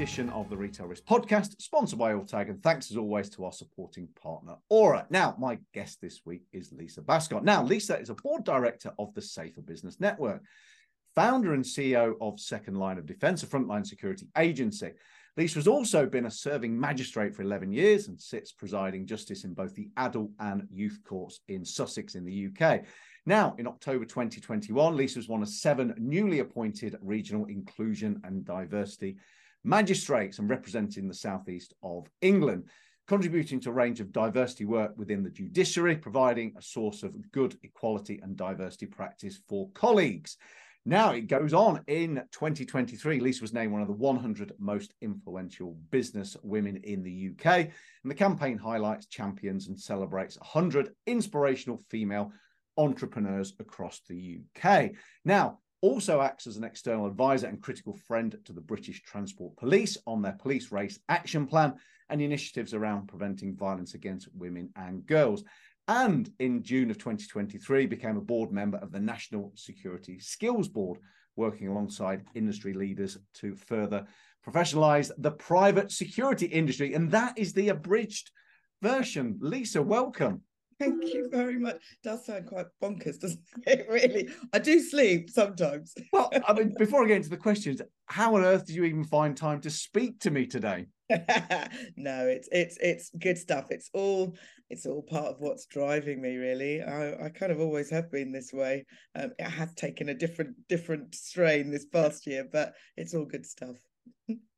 edition of the Retail Risk Podcast, sponsored by Alltag, and thanks as always to our supporting partner, Auror. Now, my guest this week is Lisa Baskott. Now, Lisa is a board director of the Safer Business Network, founder and CEO of Second Line of Defence, a frontline security agency. Lisa has also been a serving magistrate for 11 years and sits presiding justice in both the adult and youth courts in Sussex in the UK. Now, in October 2021, Lisa was one of seven newly appointed regional inclusion and diversity magistrates and representing the southeast of England, contributing to a range of diversity work within the judiciary, providing a source of good equality and diversity practice for colleagues. Now it goes on in 2023. Lisa was named one of the 100 most influential business women in the UK. And the campaign highlights, champions, and celebrates 100 inspirational female entrepreneurs across the UK. Now, also acts as an external advisor and critical friend to the British Transport Police on their police race action plan and initiatives around preventing violence against women and girls. And in June of 2023, became a board member of the National Security Skills Board, working alongside industry leaders to further professionalize the private security industry. And that is the abridged version. Lisa, welcome. Thank you very much. Does sound quite bonkers, doesn't it? Really, I do sleep sometimes. well, I mean, before I get into the questions, how on earth did you even find time to speak to me today? no, it's it's it's good stuff. It's all it's all part of what's driving me. Really, I, I kind of always have been this way. Um, it has taken a different different strain this past year, but it's all good stuff.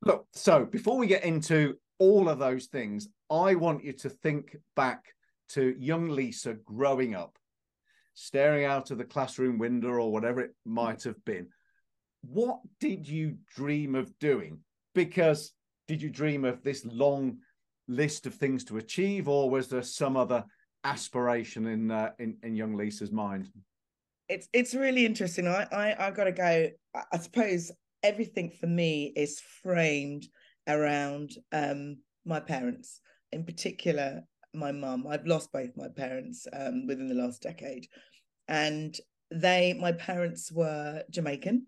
Look, so before we get into all of those things, I want you to think back to young Lisa growing up, staring out of the classroom window or whatever it might have been, what did you dream of doing? Because did you dream of this long list of things to achieve, or was there some other aspiration in uh, in, in young Lisa's mind? It's it's really interesting. I I I got to go. I suppose everything for me is framed around um, my parents, in particular my mum. I've lost both my parents um, within the last decade, and they, my parents were Jamaican,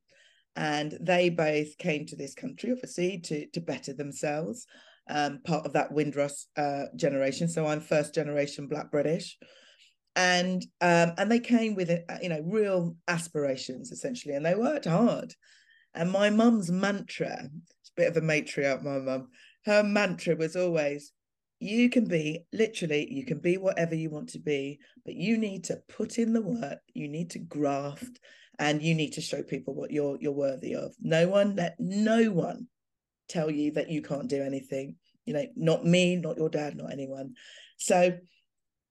and they both came to this country, obviously, to to better themselves. Um, part of that Windrush uh, generation, so I'm first generation Black British, and um, and they came with uh, you know real aspirations essentially, and they worked hard. And my mum's mantra, it's a bit of a matriarch, my mum. Her mantra was always, you can be literally you can be whatever you want to be but you need to put in the work you need to graft and you need to show people what you're you're worthy of. No one let no one tell you that you can't do anything. You know not me not your dad not anyone. So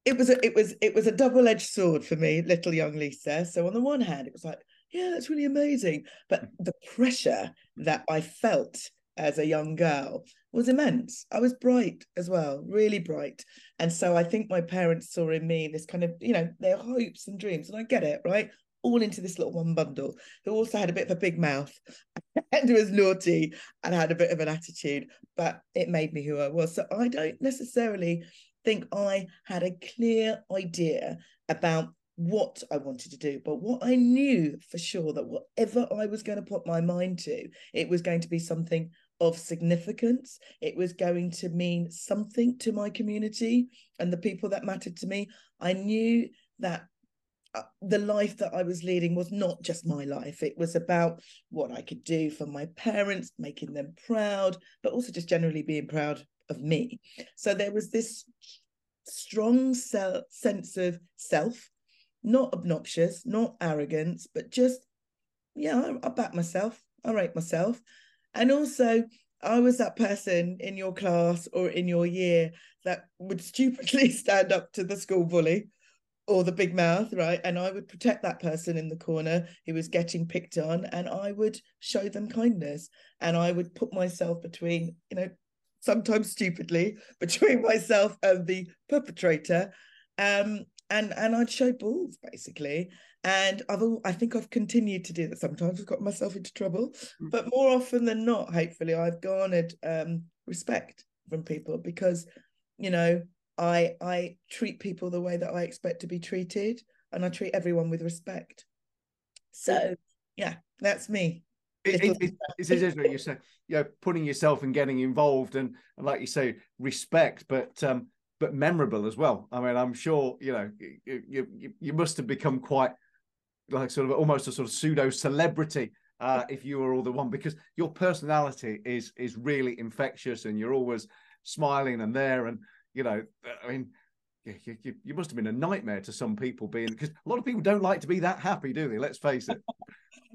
it was a, it was it was a double-edged sword for me little young lisa. So on the one hand it was like yeah that's really amazing. But the pressure that i felt as a young girl was immense. I was bright as well, really bright. And so I think my parents saw in me this kind of, you know, their hopes and dreams. And I get it, right? All into this little one bundle, who also had a bit of a big mouth and was naughty and had a bit of an attitude, but it made me who I was. So I don't necessarily think I had a clear idea about what I wanted to do, but what I knew for sure that whatever I was going to put my mind to, it was going to be something of significance. It was going to mean something to my community and the people that mattered to me. I knew that uh, the life that I was leading was not just my life. It was about what I could do for my parents, making them proud, but also just generally being proud of me. So there was this strong sense of self, not obnoxious, not arrogance, but just, yeah, I, I back myself. I rate myself. And also, I was that person in your class or in your year that would stupidly stand up to the school bully or the big mouth, right? And I would protect that person in the corner who was getting picked on, and I would show them kindness. And I would put myself between, you know, sometimes stupidly, between myself and the perpetrator. Um, and and I'd show balls basically. And I've all, I think I've continued to do that. Sometimes I've got myself into trouble, mm. but more often than not, hopefully, I've garnered um, respect from people because, you know, I I treat people the way that I expect to be treated, and I treat everyone with respect. So, yeah, that's me. it, it, it, it's interesting you say you know putting yourself and getting involved and, and like you say respect but um but memorable as well i mean i'm sure you know you you, you must have become quite like sort of almost a sort of pseudo celebrity uh, if you were all the one because your personality is is really infectious and you're always smiling and there and you know i mean you, you, you must have been a nightmare to some people being because a lot of people don't like to be that happy do they? Let's face it.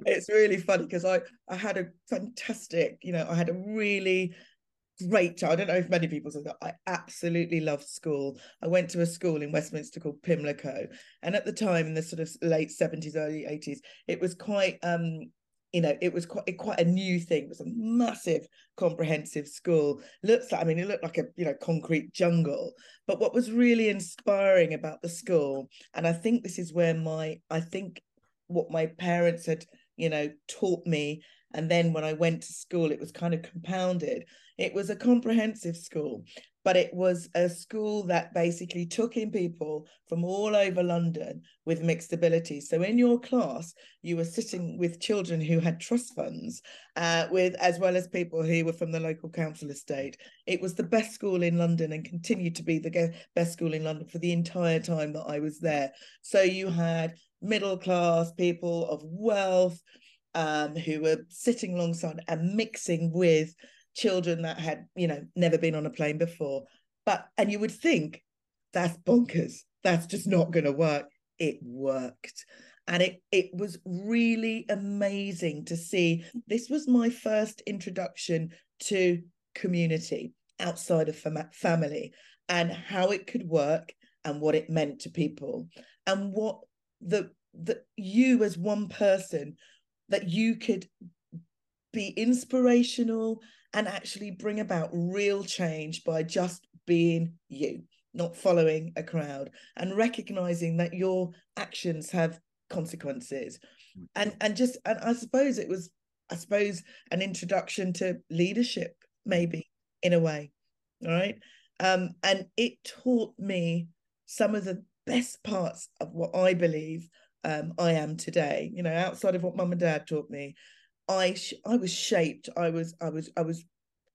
It's really funny because i i had a fantastic you know i had a really great I don't know if many people say that. I absolutely loved school. I went to a school in Westminster called Pimlico. And at the time in the sort of late 70s, early 80s, it was quite um you know, it was quite quite a new thing. It was a massive, comprehensive school. Looks like, I mean, it looked like a you know concrete jungle. But what was really inspiring about the school, and I think this is where my, I think what my parents had, you know, taught me, and then when I went to school, it was kind of compounded. It was a comprehensive school, but it was a school that basically took in people from all over London with mixed abilities. So in your class, you were sitting with children who had trust funds, uh, with as well as people who were from the local council estate. It was the best school in London and continued to be the best school in London for the entire time that I was there. So you had middle class people of wealth um, who were sitting alongside and mixing with children that had, you know, never been on a plane before. But, and you would think that's bonkers. That's just not going to work. It worked. And it, it was really amazing to see. This was my first introduction to community outside of fam- family and how it could work and what it meant to people and what the that you as one person that you could be inspirational and actually bring about real change by just being you, not following a crowd, and recognizing that your actions have consequences. And and just and I suppose it was, I suppose, an introduction to leadership, maybe in a way. All right. Um, and it taught me some of the best parts of what I believe um, I am today. You know, outside of what mum and dad taught me, I sh- I was shaped. I was I was I was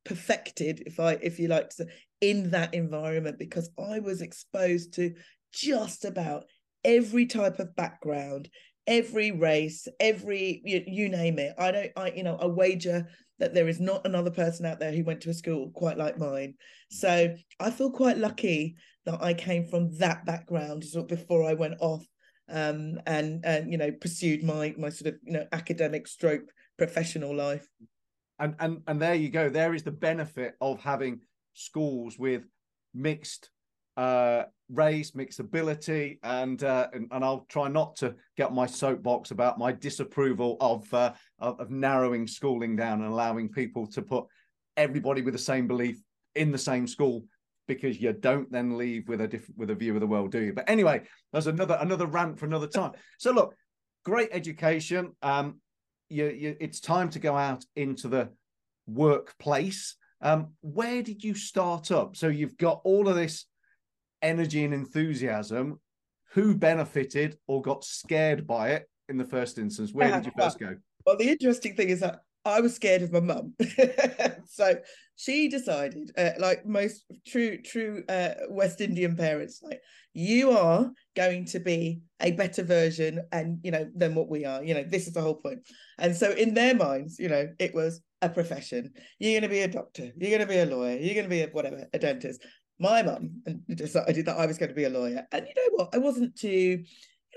perfected, if I if you like to, in that environment because I was exposed to just about every type of background, every race, every you, you name it. I don't I you know I wager that there is not another person out there who went to a school quite like mine. So I feel quite lucky that I came from that background sort of before I went off um, and and you know pursued my my sort of you know academic stroke professional life. And and and there you go. There is the benefit of having schools with mixed uh, race, mixed ability, and, uh, and, and I'll try not to get my soapbox about my disapproval of, uh, of, of narrowing schooling down and allowing people to put everybody with the same belief in the same school because you don't then leave with a different with a view of the world, do you? But anyway, there's another another rant for another time. So look, great education. Um, you, you, it's time to go out into the workplace. Um, where did you start up? So you've got all of this energy and enthusiasm. Who benefited or got scared by it in the first instance? Where did you first go? Well, the interesting thing is that I was scared of my mum. so she decided, uh, like most true true uh, West Indian parents, like you are going to be a better version and you know than what we are. You know, this is the whole point. And so in their minds, you know, it was a profession. You're going to be a doctor. You're going to be a lawyer. You're going to be a whatever, a dentist. My mum decided that I was going to be a lawyer. And you know what? I wasn't too, you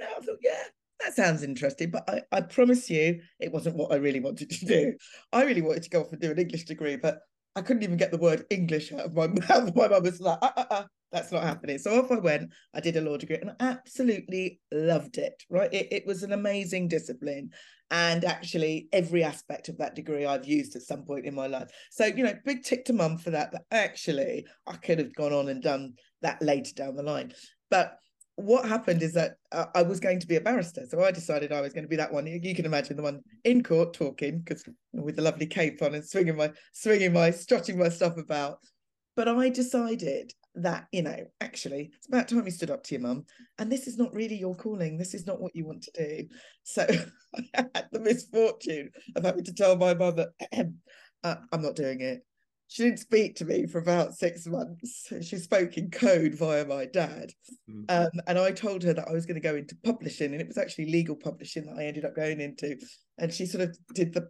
know, I thought, yeah, that sounds interesting, but I, I promise you it wasn't what I really wanted to do. I really wanted to go off and do an English degree, but I couldn't even get the word English out of my mouth. My mum was like, uh, uh, uh, that's not happening. So off I went. I did a law degree and I absolutely loved it. Right. It, it was an amazing discipline. And actually, every aspect of that degree I've used at some point in my life. So, you know, big tick to mum for that. But actually, I could have gone on and done that later down the line. But what happened is that uh, I was going to be a barrister, so I decided I was going to be that one. You, can imagine the one in court talking because with the lovely cape on and swinging my, swinging my, strutting my stuff about. But I decided that you know actually it's about time you stood up to your mum and this is not really your calling this is not what you want to do so i had the misfortune of having to tell my mother uh, i'm not doing it she didn't speak to me for about six months. She spoke in code via my dad. Mm. um, and i told her that i was going to go into publishing and it was actually legal publishing that i ended up going into. And she sort of did the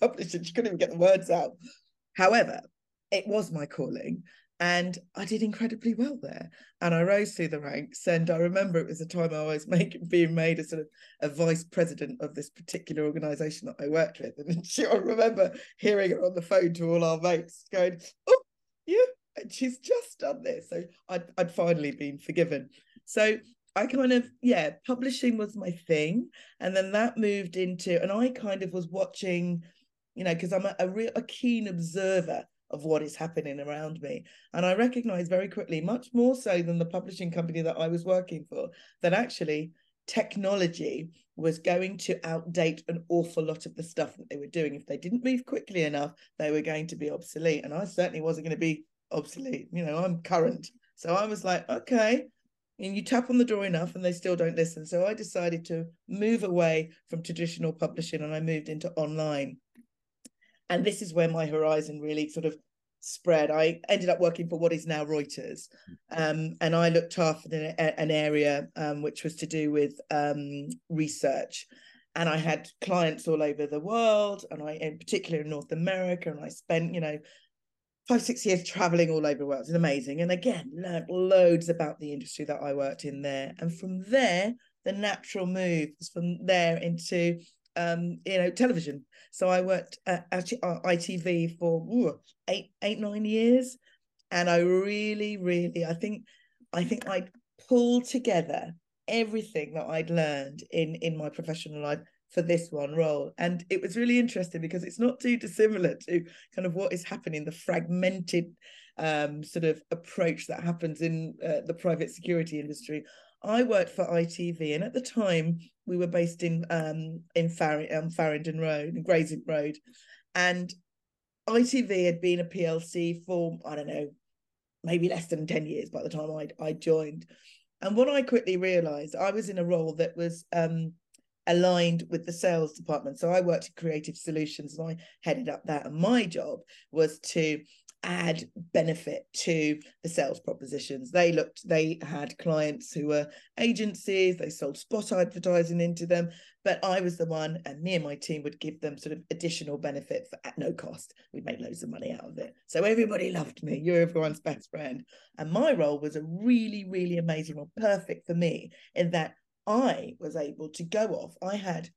publishing. She couldn't even get the words out. However it was my calling and I did incredibly well there. And I rose through the ranks. And I remember it was a time I was making being made a sort of a vice president of this particular organization that I worked with. And she, I remember hearing her on the phone to all our mates going, Oh, you and she's just done this. So I'd, I'd finally been forgiven. So I kind of, yeah, publishing was my thing. And then that moved into, and I kind of was watching, you know, because I'm a, a real a keen observer of what is happening around me. And I recognized very quickly, much more so than the publishing company that I was working for, that actually technology was going to outdate an awful lot of the stuff that they were doing. If they didn't move quickly enough, they were going to be obsolete. And I certainly wasn't going to be obsolete. You know, I'm current. So I was like, okay. And you tap on the door enough and they still don't listen. So I decided to move away from traditional publishing and I moved into online and this is where my horizon really sort of spread. I ended up working for what is now Reuters, um, and I looked after an, an area um, which was to do with um, research. And I had clients all over the world, and I, in particular, in North America. And I spent, you know, five six years traveling all over the world. It's amazing, and again, learned loads about the industry that I worked in there. And from there, the natural move was from there into um, you know, television. So I worked at, ITV for ooh, eight, eight, nine years, and I really, really, I think, I think I pulled together everything that I'd learned in in my professional life for this one role. And it was really interesting because it's not too dissimilar to kind of what is happening the fragmented um, sort of approach that happens in uh, the private security industry I worked for ITV, and at the time we were based in um in Far- um, Farringdon Road, and Gray's Inn Road, and ITV had been a PLC for I don't know, maybe less than ten years by the time I I joined, and what I quickly realised, I was in a role that was um aligned with the sales department. So I worked in creative solutions and I headed up that. And my job was to add benefit to the sales propositions. They looked, they had clients who were agencies, they sold spot advertising into them, but I was the one, and me and my team would give them sort of additional benefit for at no cost. We'd make loads of money out of it. So everybody loved me. You're everyone's best friend. And my role was a really, really amazing role, perfect for me in that I was able to go off. I had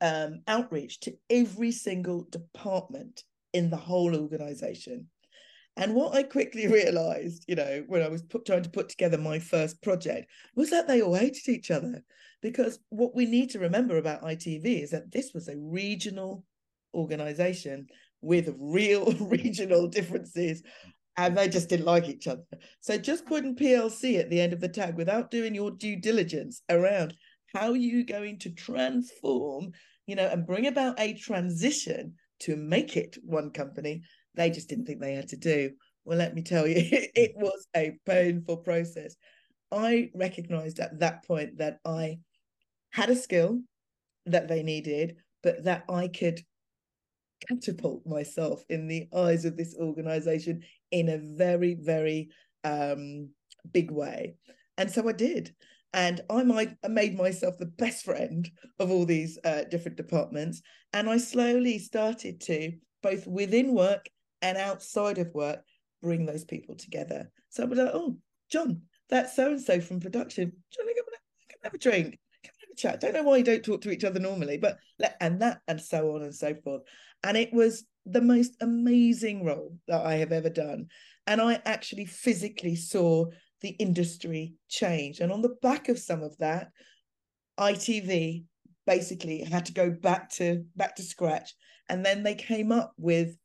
um, outreach to every single department in the whole organization and what I quickly realized, you know, when I was put, trying to put together my first project, was that they all hated each other. Because what we need to remember about ITV is that this was a regional organization with real regional differences and they just didn't like each other. So just putting PLC at the end of the tag without doing your due diligence around how you going to transform, you know, and bring about a transition to make it one company they just didn't think they had to do. Well, let me tell you, it was a painful process. I recognized at that point that I had a skill that they needed, but that I could catapult myself in the eyes of this organization in a very, very um, big way. And so I did. And I might I made myself the best friend of all these uh, different departments. And I slowly started to, both within work and outside of work bring those people together. So I was like, oh, John, that's so and so from production. John, come have a drink, come have a chat. Don't know why you don't talk to each other normally, but and that and so on and so forth. And it was the most amazing role that I have ever done. And I actually physically saw the industry change. And on the back of some of that, ITV basically had to go back to back to scratch. And then they came up with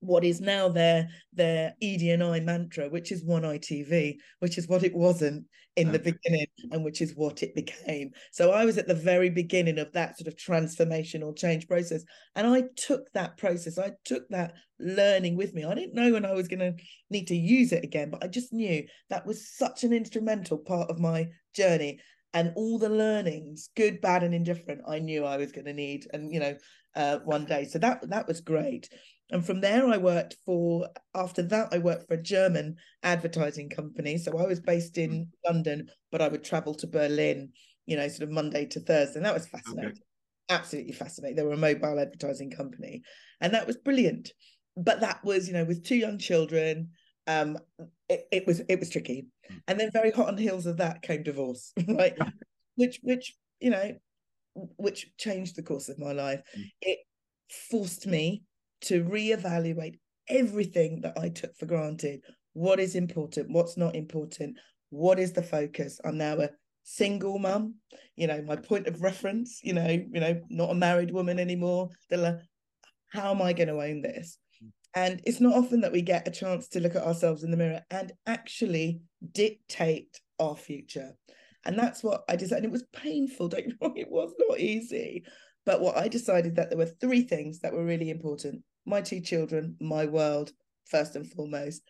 what is now their their ED&I mantra, which is one ITV, which is what it wasn't in the beginning and which is what it became. So I was at the very beginning of that sort of transformational change process. And I took that process, I took that learning with me. I didn't know when I was going to need to use it again, but I just knew that was such an instrumental part of my journey. And all the learnings, good, bad, and indifferent, I knew I was going to need, and you know, uh, one day. So that that was great. And from there, I worked for, after that, I worked for a German advertising company. So I was based in mm. London, but I would travel to Berlin, you know, sort of Monday to Thursday. And that was fascinating. Okay. Absolutely fascinating. They were a mobile advertising company. And that was brilliant. But that was, you know, with two young children, um, it, it was it was tricky. Mm. And then very hot on the heels of that came divorce, right? which which, you know, which changed the course of my life. Mm. It forced me to reevaluate everything that I took for granted. What is important? What's not important? What is the focus? I'm now a single mum. You know, my point of reference. You know, you know, not a married woman anymore. How am I going to own this? Mm. And it's not often that we get a chance to look at ourselves in the mirror and actually dictate our future. And that's what I decided. It was painful, don't you know? It was not easy. But what I decided that there were three things that were really important my two children, my world, first and foremost.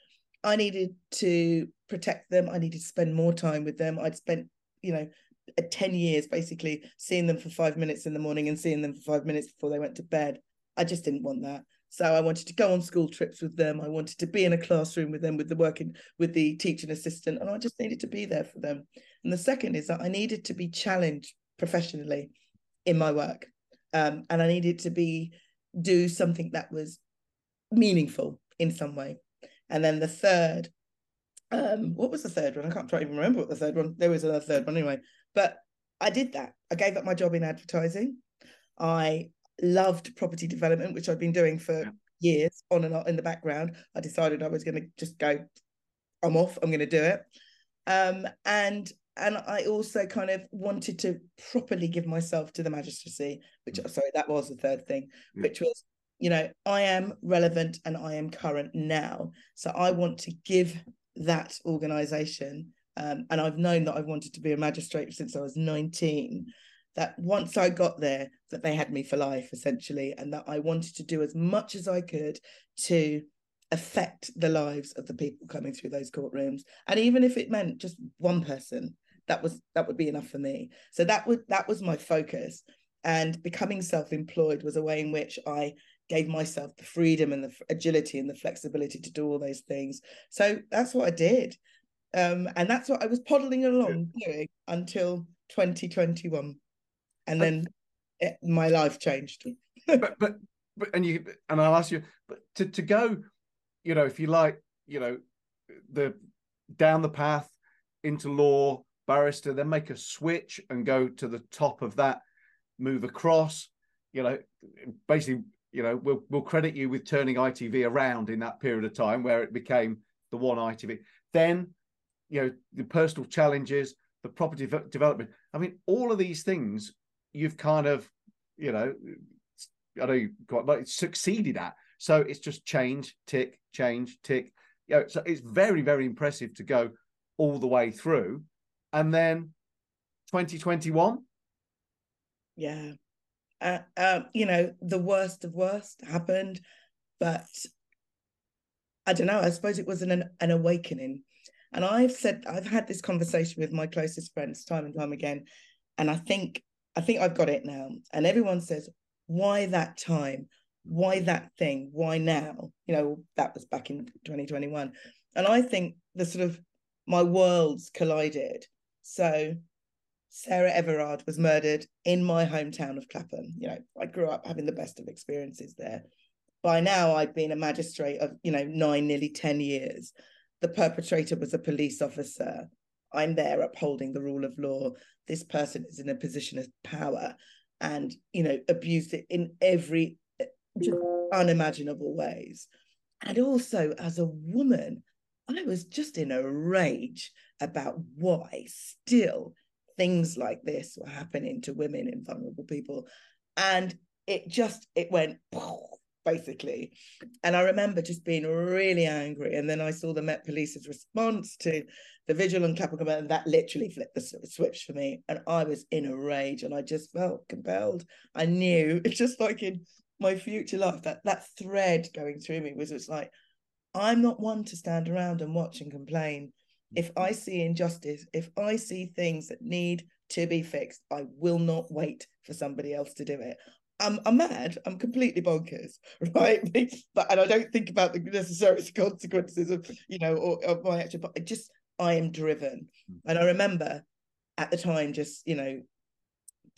I needed to protect them. I needed to spend more time with them. I'd spent, you know, uh, 10 years basically seeing them for five minutes in the morning and seeing them for five minutes before they went to bed. I just didn't want that. So I wanted to go on school trips with them. I wanted to be in a classroom with them with the working with the teaching assistant. And I just needed to be there for them. And the second is that I needed to be challenged professionally in my work um, and I needed to be do something that was meaningful in some way. And then the third, um, what was the third one? I can't try even remember what the third one. There was a third one anyway. But I did that. I gave up my job in advertising. I loved property development, which I'd been doing for yeah. years on and on in the background. I decided I was going to just go, I'm off, I'm going to do it. Um, and and I also kind of wanted to properly give myself to the magistracy, which mm. sorry, that was the third thing, mm. which was, you know, I am relevant and I am current now. So I want to give that organization, um, and I've known that I've wanted to be a magistrate since I was 19. That once I got there, that they had me for life essentially, and that I wanted to do as much as I could to affect the lives of the people coming through those courtrooms and even if it meant just one person that was that would be enough for me. So that would that was my focus. And becoming self-employed was a way in which i gave myself the freedom and the agility and the flexibility to do all those things. So that's what i did. Um, and that's what i was poddling along doing until 2021 and then it, my life changed. But, but but and you and i'll ask you but to, to go you know if you like you know the down the path into law barrister, then make a switch and go to the top of that, move across. You know, basically, you know, we'll we'll credit you with turning ITV around in that period of time where it became the one ITV. Then, you know, the personal challenges, the property development. I mean, all of these things you've kind of, you know, I know you got like succeeded at. So it's just change, tick, change, tick. You know, so it's very, very impressive to go all the way through and then 2021 yeah. Uh, uh, you know the worst of worst happened but i don't know i suppose it was an an awakening. And i've said i've had this conversation with my closest friends time and time again and i think i think i've got it now. And everyone says why that time? Why that thing? Why now? You know that was back in 2021 and i think the sort of my worlds collided so Sarah Everard was murdered in my hometown of Clapham. You know, I grew up having the best of experiences there. By now, I'd been a magistrate of, you know, nine, nearly 10 years. The perpetrator was a police officer. I'm there upholding the rule of law. This person is in a position of power and, you know, abused it in every unimaginable ways. And also, as a woman, I was just in a rage about why still things like this were happening to women and vulnerable people. And it just, it went basically. And I remember just being really angry. And then I saw the Met Police's response to the vigil and Clapham Common, and that literally flipped the switch for me. And I was in a rage and I just felt compelled. I knew it's just like in my future life, that that thread going through me was just like, I'm not one to stand around and watch and complain. If I mm-hmm. see injustice, if I see things that need to be fixed, I will not wait for somebody else to do it. I'm, I'm mad. I'm completely bonkers, right? but and I don't think about the necessary consequences of you know or, of my action. But I just I am driven, mm-hmm. and I remember at the time just you know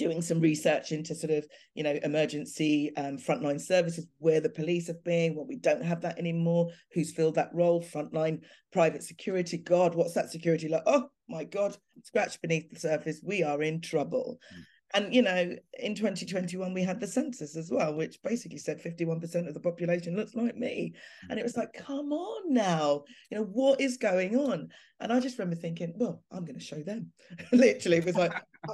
doing some research into sort of you know emergency um, frontline services where the police have been well we don't have that anymore who's filled that role frontline private security god what's that security like? Oh my god scratch beneath the surface we are in trouble. Mm and you know in 2021 we had the census as well which basically said 51% of the population looks like me. And it was like mm-hmm. come on now. You know what is going on? And i just remember thinking well i'm going to show them. Literally it was like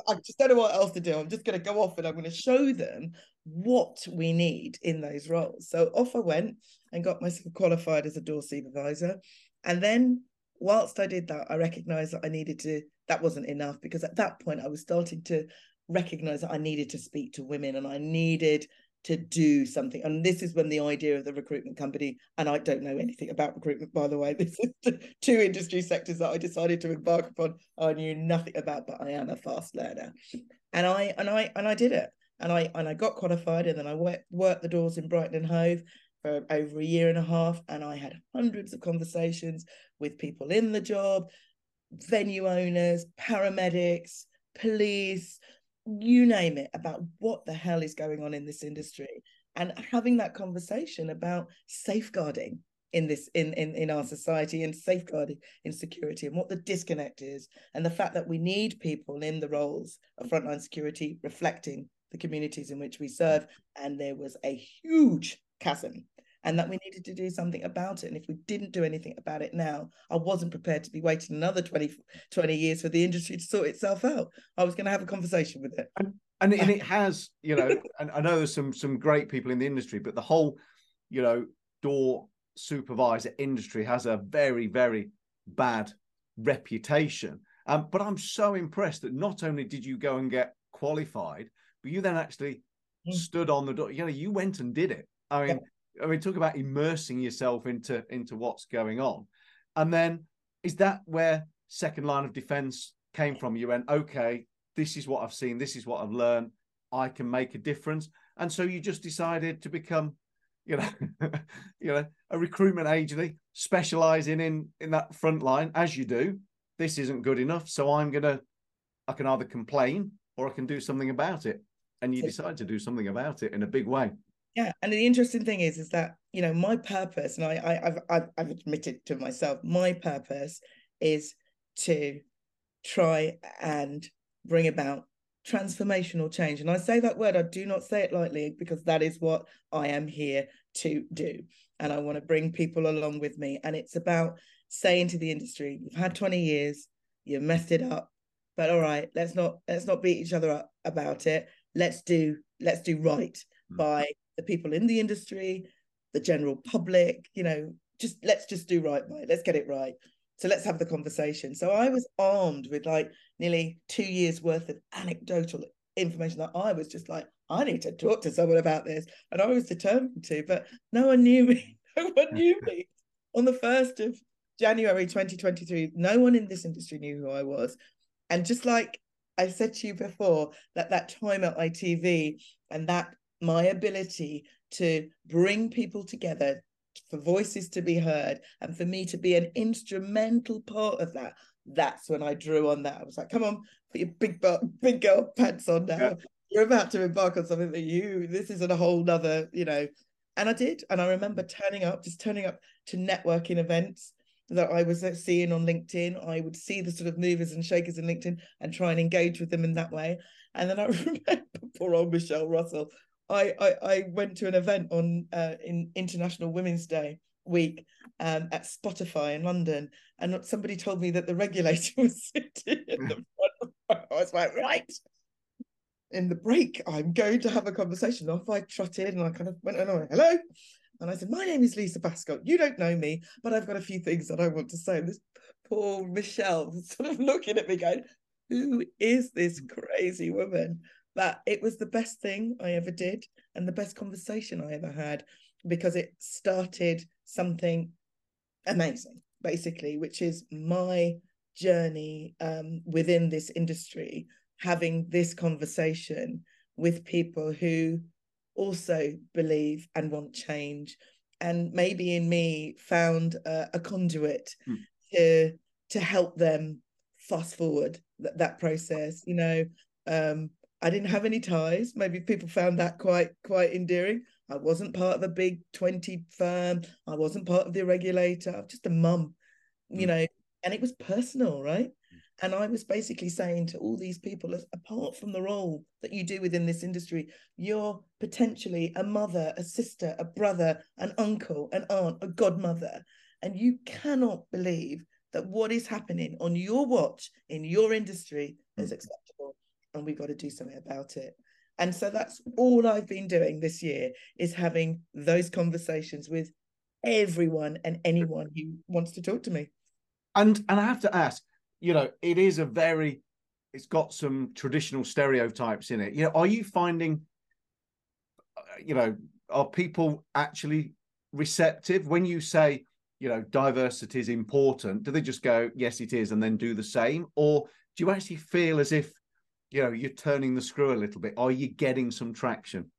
I, just don't know what else to do. I'm just going to go off and i'm going to show them what we need in those roles. So off i went and got myself qualified as a door supervisor. And then whilst i did that i recognized that i needed to that wasn't enough because at that point i was starting to recognized that I needed to speak to women and I needed to do something. And this is when the idea of the recruitment company, and I don't know anything about recruitment, by the way. This is the two industry sectors that I decided to embark upon. I knew nothing about, but I am a fast learner. And I and I and I did it. And I and I got qualified and then I worked, worked the doors in Brighton and Hove for over a year and a half. And I had hundreds of conversations with people in the job, venue owners, paramedics, police, you name it about what the hell is going on in this industry and having that conversation about safeguarding in this in, in in our society and safeguarding in security and what the disconnect is and the fact that we need people in the roles of frontline security reflecting the communities in which we serve. And there was a huge chasm and that we needed to do something about it. And if we didn't do anything about it now, I wasn't prepared to be waiting another 20, 20 years for the industry to sort itself out. I was going to have a conversation with it. And, and, and it has, you know, and I know there's some some great people in the industry, but the whole, you know, door supervisor industry has a very, very bad reputation. Um, but I'm so impressed that not only did you go and get qualified, but you then actually mm. stood on the door. You know, you went and did it. I mean, I mean, talk about immersing yourself into into what's going on, and then is that where second line of defense came from? You went, okay, this is what I've seen, this is what I've learned. I can make a difference, and so you just decided to become, you know, you know, a recruitment agency specializing in in that front line as you do. This isn't good enough, so I'm gonna, I can either complain or I can do something about it, and you decide to do something about it in a big way yeah and the interesting thing is is that you know my purpose and I, I have I've, I've admitted to myself my purpose is to try and bring about transformational change. And i say that word i do not say it lightly because that is what i am here to do. And i want to bring people along with me. And it's about saying to the industry you've had 20 years you've messed it up but all right let's not let's not beat each other up about it. Let's do let's do right mm. by the people in the industry, the general public, you know, just let's just do right by it. Let's get it right. So let's have the conversation. So I was armed with like nearly two years worth of anecdotal information that I was just like, I need to talk to someone about this. And I was determined to, but no one knew me. No one knew me. On the 1st of January 2023, no one in this industry knew who I was. And just like I said to you before, that that time at ITV and that my ability to bring people together for voices to be heard and for me to be an instrumental part of that that's when i drew on that i was like come on put your big butt, big girl pants on now yeah. you're about to embark on something that you this isn't a whole nother you know and i did and i remember mm. turning up just turning up to networking events that I was uh, seeing on LinkedIn. I would see the sort of movers and shakers in LinkedIn and try and engage with them in that way. And then I remember poor old Michelle Russell I, I, I went to an event on uh, in International Women's Day week um, at Spotify in London, and somebody told me that the regulator was sitting in the front. I was like, right, in the break, I'm going to have a conversation. Off I trotted and I kind of went, oh, hello. And I said, My name is Lisa Baskott. You don't know me, but I've got a few things that I want to say. And this poor Michelle sort of looking at me going, Who is this crazy woman? But it was the best thing I ever did and the best conversation I ever had because it started something amazing, basically, which is my journey um, within this industry, having this conversation with people who also believe and want change and maybe in me found a, a conduit mm. to to help them fast forward that, that process you know um, i didn't have any ties maybe people found that quite quite endearing i wasn't part of a big 20 firm i wasn't part of the regulator i was just a mum mm. you know and it was personal right and I was basically saying to all these people, apart from the role that you do within this industry, you're potentially a mother, a sister, a brother, an uncle, an aunt, a godmother. And you cannot believe that what is happening on your watch in your industry is mm. acceptable. And we've got to do something about it. And so that's all I've been doing this year is having those conversations with everyone and anyone who wants to talk to me. And and I have to ask, you know, it is a very, it's got some traditional stereotypes in it. You know, are you finding, uh, you know, are people actually receptive when you say, you know, diversity is important? Do they just go, yes, it is, and then do the same? Or do you actually feel as if, you know, you're turning the screw a little bit? Are you getting some traction?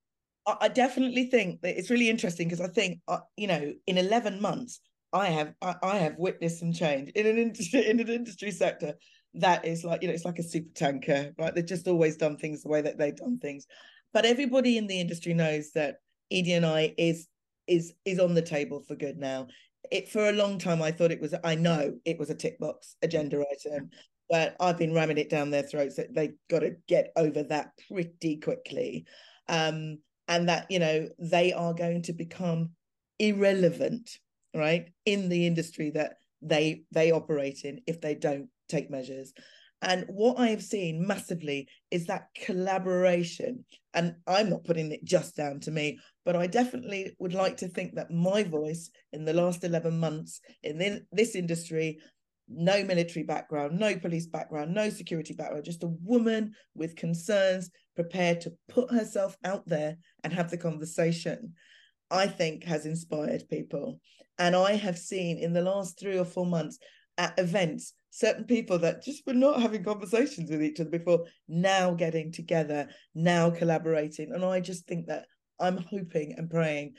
I definitely think that it's really interesting because I think, uh, you know, in 11 months, I have I, I have witnessed some change in an industry in an industry sector that is like you know it's like a super tanker right they've just always done things the way that they've done things but everybody in the industry knows that ED&I is is is on the table for good now it for a long time I thought it was I know it was a tick box agenda item but I've been ramming it down their throats that they've got to get over that pretty quickly. Um and that you know they are going to become irrelevant right in the industry that they they operate in if they don't take measures. And what i have seen massively is that collaboration. And i'm not putting it just down to me but i definitely would like to think that my voice in the last 11 months in this industry no military background no police background no security background just a woman with concerns prepared to put herself out there and have the conversation I think has inspired people. And I have seen in the last three or four months at events, certain people that just were not having conversations with each other before now getting together, now collaborating. And I just think that I'm hoping and praying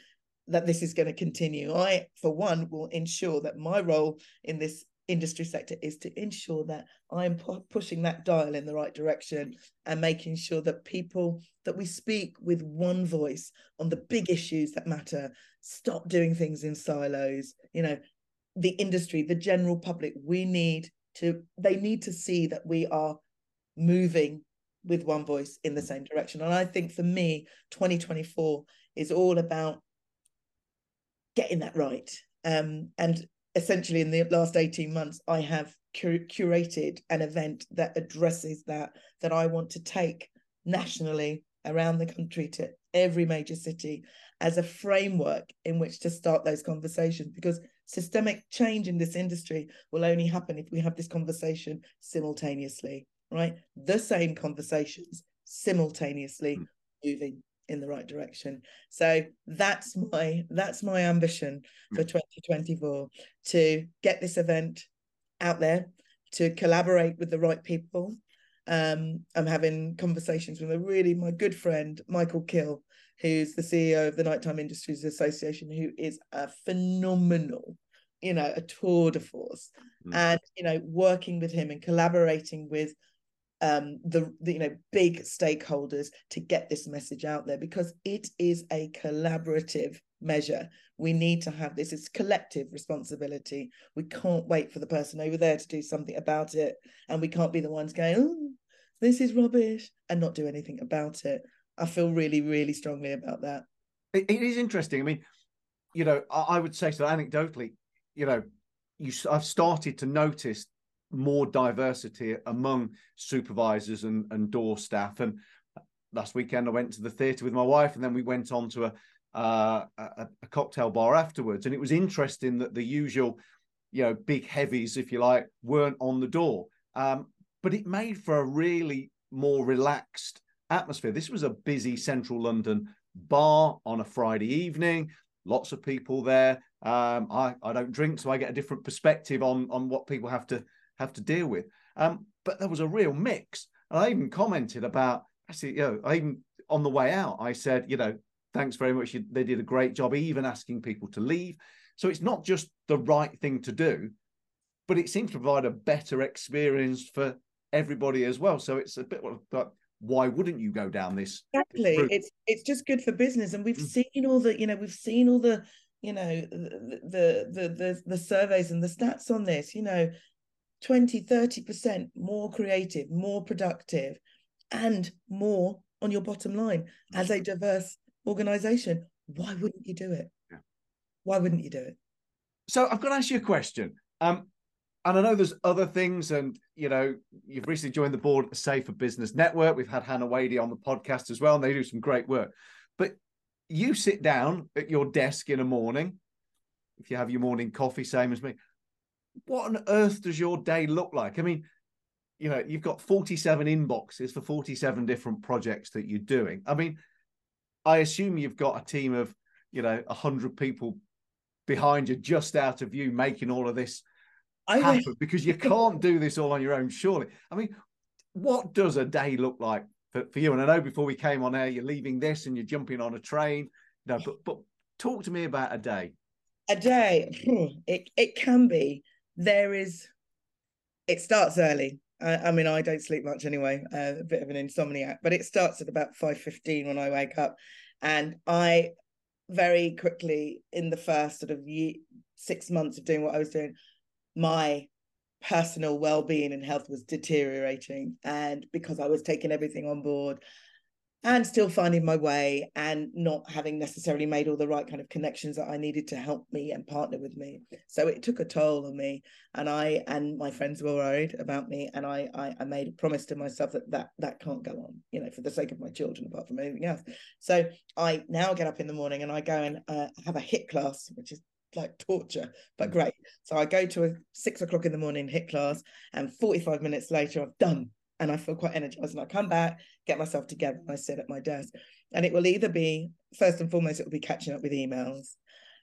that this is going to continue. I, for one, will ensure that my role in this industry sector is to ensure that I'm pu- pushing that dial in the right direction and making sure that people that we speak with one voice on the big issues that matter. Stop doing things in silos. You know the industry the general public we need to they need to see that we are moving with one voice in the same direction. And i think for me 2024 is all about getting that right. Um, and essentially in the last 18 months i have cur- curated an event that addresses that that i want to take nationally around the country to every major city as a framework in which to start those conversations because systemic change in this industry will only happen if we have this conversation simultaneously right? The same conversations simultaneously mm. moving in the right direction. So that's my that's my ambition for 2024 to get this event out there to collaborate with the right people um, i'm having conversations with a really my good friend michael kill who's the ceo of the nighttime industries association who is a phenomenal you know a tour de force mm. and you know working with him and collaborating with um, the, the you know big stakeholders to get this message out there because it is a collaborative measure. We need to have this. It's collective responsibility. We can't wait for the person over there to do something about it, and we can't be the ones going, "Oh, this is rubbish," and not do anything about it. I feel really, really strongly about that. it, it is interesting. I mean, you know, I, I would say so anecdotally. You know, you I've started to notice more diversity among supervisors and, and door staff. And last weekend I went to the theatre with my wife, and then we went on to a, uh, a, a cocktail bar afterwards. And it was interesting that the usual, you know, big heavies, if you like, weren't on the door. Um, but it made for a really more relaxed atmosphere. This was a busy central London bar on a Friday evening. Lots of people there. Um, I, I don't drink, so I get a different perspective on on what people have to have to deal with. Um, but there was a real mix. And I even commented about actually, you know, I even on the way out, I said, you know, thanks very much. They did a great job, even asking people to leave. So it's not just the right thing to do, but it seems to provide a better experience for everybody as well. So it's a bit like why wouldn't you go down this exactly it's it's just good for business and we've mm. seen all the you know we've seen all the you know the, the the the the surveys and the stats on this you know 20 30% more creative more productive and more on your bottom line as a diverse organization why wouldn't you do it yeah. why wouldn't you do it so i've got to ask you a question um and I know there's other things, and you know, you've recently joined the board of the Safer Business Network. We've had Hannah Wadey on the podcast as well, and they do some great work. But you sit down at your desk in a morning, if you have your morning coffee, same as me. What on earth does your day look like? I mean, you know, you've got 47 inboxes for 47 different projects that you're doing. I mean, I assume you've got a team of, you know, a 100 people behind you just out of you making all of this I happen because you can't do this all on your own, surely. I mean, what does a day look like for, for you? And I know before we came on air, you're leaving this and you're jumping on a train. No, but but talk to me about a day. A day, it it can be. There is. It starts early. I, mean, I don't sleep much anyway. Uh, a bit of an insomniac, but it starts at about five fifteen when I wake up, and I very quickly in the first sort of year, six months of doing what I was doing, my personal well-being and health was deteriorating and because i was taking everything on board and still finding my way and not having necessarily made all the right kind of connections that i needed to help me and partner with me so it took a toll on me and i and my friends were worried about me and i i, I made a promise to myself that that that can't go on you know for the sake of my children apart from anything else so i now get up in the morning and i go and uh, have a HIIT class which is like torture, but mm. great. So I go to a six o'clock in the morning HIIT class, and 45 minutes later, I've done and I feel quite energized. And I come back, get myself together, and I sit at my desk. And it will either be, first and foremost, it will be catching up with emails.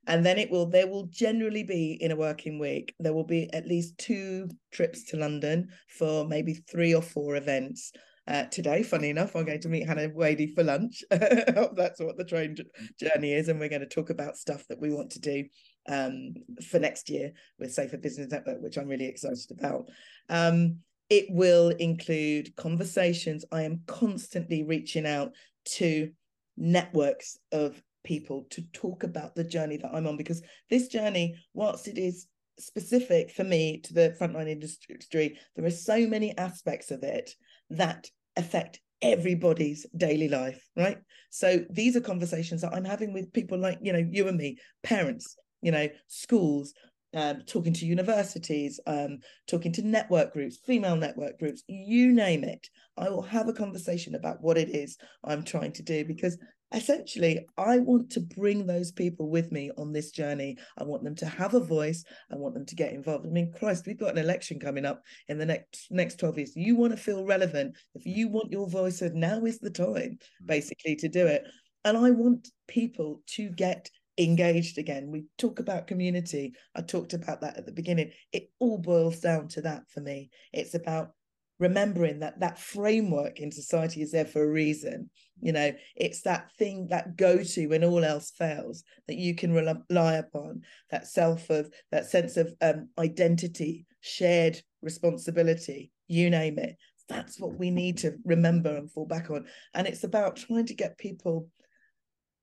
And then it will, there will generally be in a working week, there will be at least two trips to London for maybe three or four events. Uh, today, funny enough, I'm going to meet Hannah Wadey for lunch. That's what the train journey is. And we're going to talk about stuff that we want to do um, for next year with Safer Business Network, which I'm really excited about. Um, it will include conversations. I am constantly reaching out to networks of people to talk about the journey that I'm on because this journey, whilst it is specific for me to the frontline industry, there are so many aspects of it that affect everybody's daily life, right? So these are conversations that I'm having with people like, you know, you and me, parents, you know, schools, um, talking to universities, um, talking to network groups, female network groups, you name it. I will have a conversation about what it is I'm trying to do because essentially I want to bring those people with me on this journey. I want them to have a voice. I want them to get involved. I mean, Christ, we've got an election coming up in the next next 12 years. You want to feel relevant. If you want your voice heard, now is the time, hmm. basically, to do it. And I want people to get engaged again. We talk about community. I talked about that at the beginning. It all boils down to that for me. It's about remembering that that framework in society is there for a reason. You know, it's that thing that go to when all else fails that you can rely upon. That self of that sense of um, identity, shared responsibility. You name it. That's what we need to remember and fall back on. And it's about trying to get people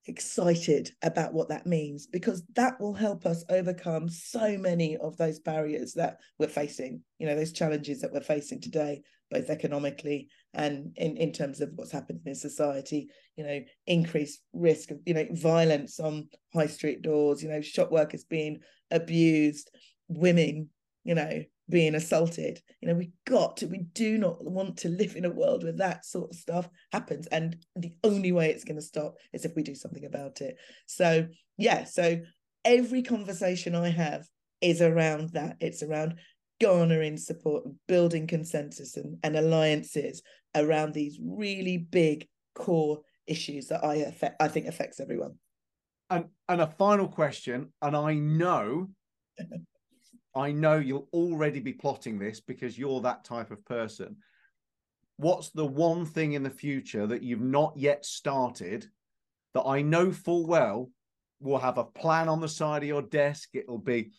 excited about what that means because that will help us overcome so many of those barriers that we're facing you know those challenges that we're facing today both economically and in, in terms of what's happening in society you know increased risk of you know violence on high street doors you know shop workers being abused women you know being assaulted. You know, we got to, we do not want to live in a world where that sort of stuff happens. And the only way it's going to stop is if we do something about it. So, yeah, so every conversation I have is around that. It's around garnering support, building consensus and, and alliances around these really big core issues that I affect, I think affects everyone. And and a final question, and I know I know you'll already be plotting this because you're that type of person. What's the one thing in the future that you've not yet started that I know full well will have a plan on the side of your desk? It'll be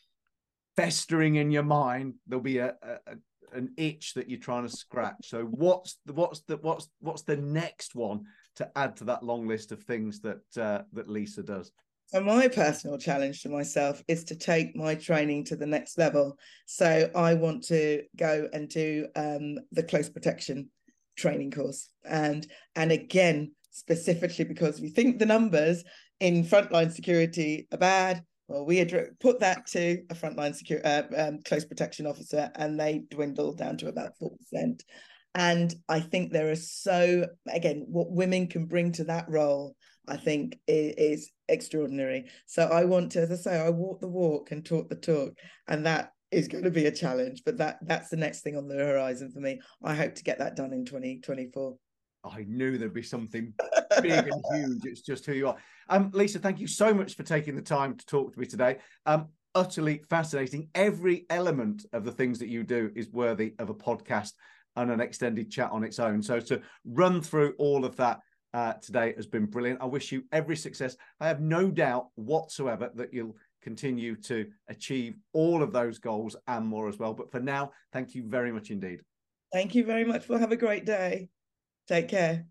festering in your mind. There'll be a, a, an itch that you're trying to scratch. So what's the what's the what's what's the next one to add to that long list of things that uh, that Lisa does? So my personal challenge to myself is to take my training to the next level. So I want to go and do um, the close protection training course, and and again specifically because we think the numbers in frontline security are bad. Well, we put that to a frontline secure uh, um, close protection officer, and they dwindled down to about four percent. And I think there are so again what women can bring to that role I think is, extraordinary. So I want to, as I say, I walk the walk and talk the talk, and that is going to be a challenge. But that that's the next thing on the horizon for me. I hope to get that done in 2024. I knew there'd be something big and huge. It's just who you are. Um, Lisa, thank you so much for taking the time to talk to me today. Um, utterly fascinating. Every element of the things that you do is worthy of a podcast and an extended chat on its own. So to run through all of that uh, today has been brilliant. I wish you every success. I have no doubt whatsoever that you'll continue to achieve all of those goals and more as well. But for now, thank you very much indeed. Thank you very much. Well, have a great day. Take care.